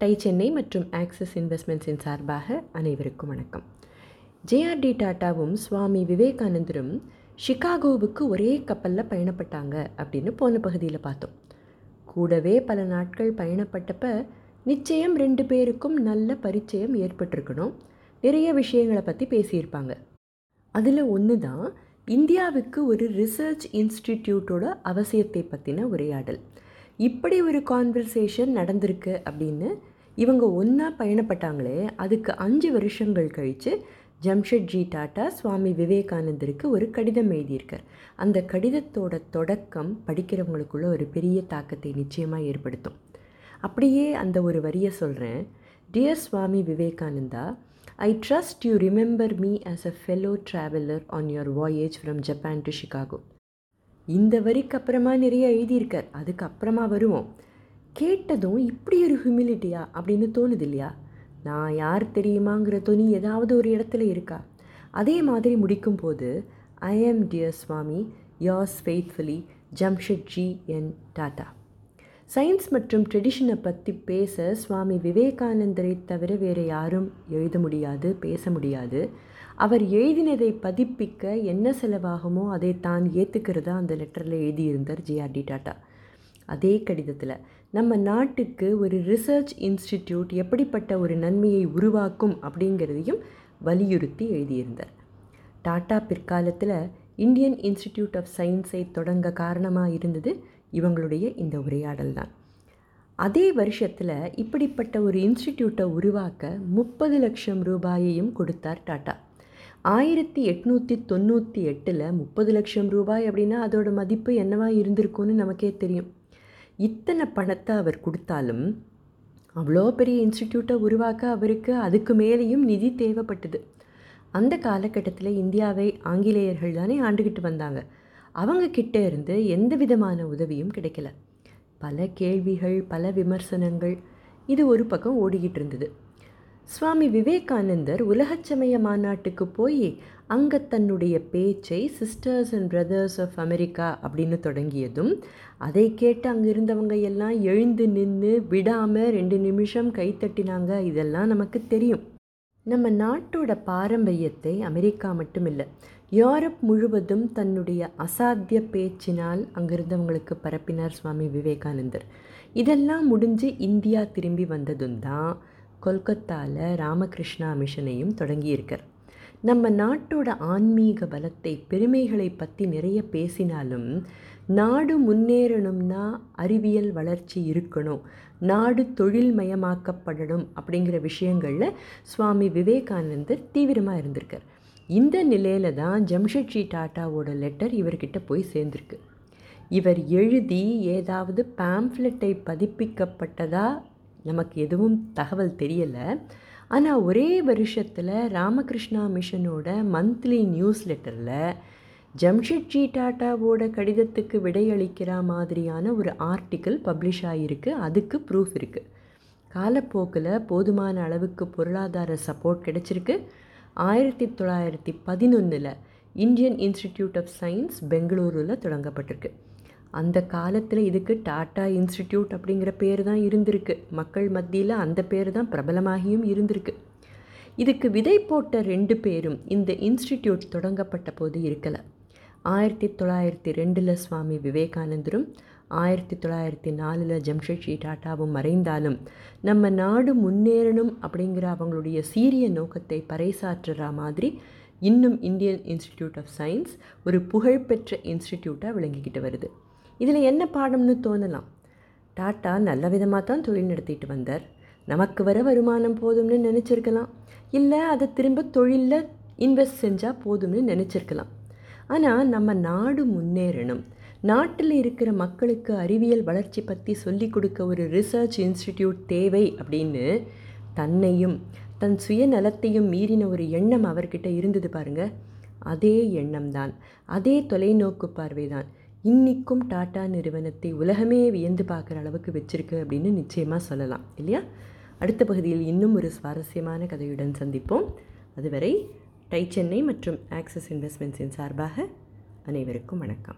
Tie Chennai மற்றும் axis இன்வெஸ்ட்மெண்ட்ஸின் சார்பாக அனைவருக்கும் வணக்கம். ஜேஆர்டி டாட்டாவும் சுவாமி விவேகானந்தரும் ஷிகாகோவுக்கு ஒரே கப்பலில் பயணப்பட்டாங்க அப்படின்னு போன பகுதியில் பார்த்தோம். கூடவே பல நாட்கள் பயணப்பட்டப்ப நிச்சயம் ரெண்டு பேருக்கும் நல்ல பரிச்சயம் ஏற்பட்டிருக்கணும். நிறைய விஷயங்களை பற்றி பேசியிருப்பாங்க. அதில் ஒன்று தான் இந்தியாவுக்கு ஒரு ரிசர்ச் இன்ஸ்டிடியூட்டோட அவசியத்தை பற்றின உரையாடல். இப்படி ஒரு கான்வர்சேஷன் நடந்திருக்கு அப்படின்னு இவங்க ஒன்றா பயணப்பட்டாங்களே அதுக்கு அஞ்சு வருஷங்கள் கழித்து ஜம்ஷெட்ஜி டாட்டா சுவாமி விவேகானந்தருக்கு ஒரு கடிதம் எழுதியிருக்கார். அந்த கடிதத்தோட தொடக்கம் படிக்கிறவங்களுக்குள்ள ஒரு பெரிய தாக்கத்தை நிச்சயமாக ஏற்படுத்தும். அப்படியே அந்த ஒரு வரியை சொல்கிறேன் dear Swami Vivekananda I trust you remember me as a fellow traveller on your voyage from Japan to Chicago இந்த வரிக்கு அப்புறமா நிறைய எழுதியிருக்கார். அதுக்கப்புறமா வருவோம். கேட்டதும் இப்படி ஒரு ஹியூமிலிட்டியா அப்படின்னு தோணுது இல்லையா? நான் யார் தெரியுமாங்கிற துணி ஏதாவது ஒரு இடத்துல இருக்கா? அதே மாதிரி முடிக்கும் போது I am dear Swami yours faithfully Jamsetji N Tata science மற்றும் ட்ரெடிஷனை பற்றி பேச சுவாமி விவேகானந்தரை தவிர வேறு யாரும் எழுத முடியாது பேச முடியாது. அவர் எழுதினதை பதிப்பிக்க என்ன செலவாகுமோ அதை தான் ஏற்றுக்கிறதா அந்த லெட்டரில் எழுதியிருந்தார் ஜிஆர்டி டாட்டா. அதே கடிதத்தில் நம்ம நாட்டுக்கு ஒரு ரிசர்ச் இன்ஸ்டிடியூட் எப்படிப்பட்ட ஒரு நன்மையை உருவாக்கும் அப்படிங்கிறதையும் வலியுறுத்தி எழுதியிருந்தார். டாட்டா பிற்காலத்தில் இந்தியன் இன்ஸ்டிடியூட் ஆஃப் சயின்ஸை தொடங்க காரணமாக இருந்தது இவங்களுடைய இந்த உரையாடல் தான். அதே வருஷத்தில் இப்படிப்பட்ட ஒரு இன்ஸ்டிடியூட்டை உருவாக்க முப்பது லட்சம் ரூபாயையும் கொடுத்தார் டாட்டா. ஆயிரத்தி எட்நூற்றி தொண்ணூற்றி எட்டில் முப்பது லட்சம் ரூபாய் அப்படின்னா அதோட மதிப்பு என்னவா இருந்திருக்கும்னு நமக்கே தெரியும். இத்தனை பணத்தை அவர் கொடுத்தாலும் அவ்வளோ பெரிய இன்ஸ்டிடியூட்டை உருவாக்க அவருக்கு அதுக்கு மேலேயும் நிதி தேவைப்பட்டது. அந்த காலகட்டத்தில் இந்தியாவை ஆங்கிலேயர்கள் தானே ஆண்டுக்கிட்டு வந்தாங்க. அவங்க கிட்டே இருந்து எந்த விதமான உதவியும் கிடைக்கல. பல கேள்விகள் பல விமர்சனங்கள் இது ஒரு பக்கம் ஓடிக்கிட்டு இருந்தது. சுவாமி விவேகானந்தர் உலகச்சமய மாநாட்டுக்கு போய் அங்கே தன்னுடைய பேச்சை sisters and brothers of America அப்படின்னு தொடங்கியதும் அதை கேட்டு அங்கே இருந்தவங்க எல்லாம் எழுந்து நின்று விடாமல் ரெண்டு நிமிஷம் கைத்தட்டினாங்க இதெல்லாம் நமக்கு தெரியும். நம்ம நாட்டோட பாரம்பரியத்தை அமெரிக்கா மட்டும் இல்லை யூரோப் முழுவதும் தன்னுடைய அசாத்திய பேச்சினால் அங்கிருந்தவங்களுக்கு பரப்பினார் சுவாமி விவேகானந்தர். இதெல்லாம் முடிஞ்சு இந்தியா திரும்பி வந்ததும் தான் கொல்கத்தாவில் ராமகிருஷ்ணா மிஷனையும் தொடங்கியிருக்கார். நம்ம நாட்டோட ஆன்மீக பலத்தை பெருமைகளை பற்றி நிறைய பேசினாலும் நாடு முன்னேறணும்னா அறிவியல் வளர்ச்சி இருக்கணும் நாடு தொழில்மயமாக்கப்படணும் அப்படிங்கிற விஷயங்களில் சுவாமி விவேகானந்தர் தீவிரமாக இருந்திருக்கார். இந்த நிலையில தான் ஜம்ஷெட்ஜி டாட்டாவோட லெட்டர் இவர்கிட்ட போய் சேர்ந்துருக்கு. இவர் எழுதி ஏதாவது பேம்ஃப்லெட்டை பதிப்பிக்கப்பட்டதா நமக்கு எதுவும் தகவல் தெரியலை. ஆனால் ஒரே வருஷத்தில் ராமகிருஷ்ணா மிஷனோட மந்த்லி நியூஸ் லெட்டரில் ஜம்ஷெட்ஜி டாட்டாவோட கடிதத்துக்கு விடையளிக்கிற மாதிரியான ஒரு ஆர்டிக்கிள் பப்ளிஷ் ஆகியிருக்கு அதுக்கு ப்ரூஃப் இருக்குது காலப்போக்கில் போதுமான அளவுக்கு பொருளாதார சப்போர்ட் கிடச்சிருக்கு. ஆயிரத்தி தொள்ளாயிரத்தி பதினொன்றில் இந்தியன் இன்ஸ்டிடியூட் ஆஃப் சயின்ஸ் பெங்களூரில் தொடங்கப்பட்டிருக்கு. அந்த காலத்தில் இதுக்கு டாட்டா இன்ஸ்டிடியூட் அப்படிங்கிற பேர் தான் இருந்திருக்கு. மக்கள் மத்தியில் அந்த பேர் தான் பிரபலமாகியும் இருந்திருக்கு. இதுக்கு விதை போட்ட ரெண்டு பேரும் இந்த இன்ஸ்டிடியூட் தொடங்கப்பட்ட போது இருக்கலை. ஆயிரத்தி தொள்ளாயிரத்தி ரெண்டில் சுவாமி விவேகானந்தரும் ஆயிரத்தி தொள்ளாயிரத்தி நாலில் ஜம்ஷெட்ஜி டாட்டாவும் மறைந்தாலும் நம்ம நாடு முன்னேறணும் அப்படிங்கிற அவங்களுடைய சீரிய நோக்கத்தை பறைசாற்றுற மாதிரி இன்னும் இந்தியன் இன்ஸ்டிடியூட் ஆஃப் சயின்ஸ் ஒரு புகழ்பெற்ற இன்ஸ்டிடியூட்டாக விளங்கிக்கிட்டு வருது. இதில் என்ன பாடம்னு தோணலாம்? டாட்டா நல்ல விதமாக தான் தொழில் நடத்திட்டு வந்தார். நமக்கு வர வருமானம் போதும்னு நினச்சிருக்கலாம். இல்லை அதை திரும்ப தொழிலில் இன்வெஸ்ட் செஞ்சால் போதும்னு நினச்சிருக்கலாம். ஆனால் நம்ம நாடு முன்னேறணும். நாட்டில் இருக்கிற மக்களுக்கு அறிவியல் வளர்ச்சி பற்றி சொல்லிக் கொடுக்க ஒரு ரிசர்ச் இன்ஸ்டிடியூட் தேவை அப்படின்னு தன்னையும் தன் சுயநலத்தையும் மீறின ஒரு எண்ணம் அவர்கிட்ட இருந்தது பாருங்க. அதே எண்ணம் தான். அதே தொலைநோக்கு பார்வை தான். இன்றைக்கும் டாடா நிறுவனத்தை உலகமே வியந்து பார்க்குற அளவுக்கு வச்சிருக்கு அப்படின்னு நிச்சயமாக சொல்லலாம் இல்லையா? அடுத்த பகுதியில் இன்னும் ஒரு சுவாரஸ்யமான கதையுடன் சந்திப்போம். அதுவரை டை சென்னை மற்றும் ஆக்சிஸ் இன்வெஸ்ட்மெண்ட்ஸின் சார்பாக அனைவருக்கும் வணக்கம்.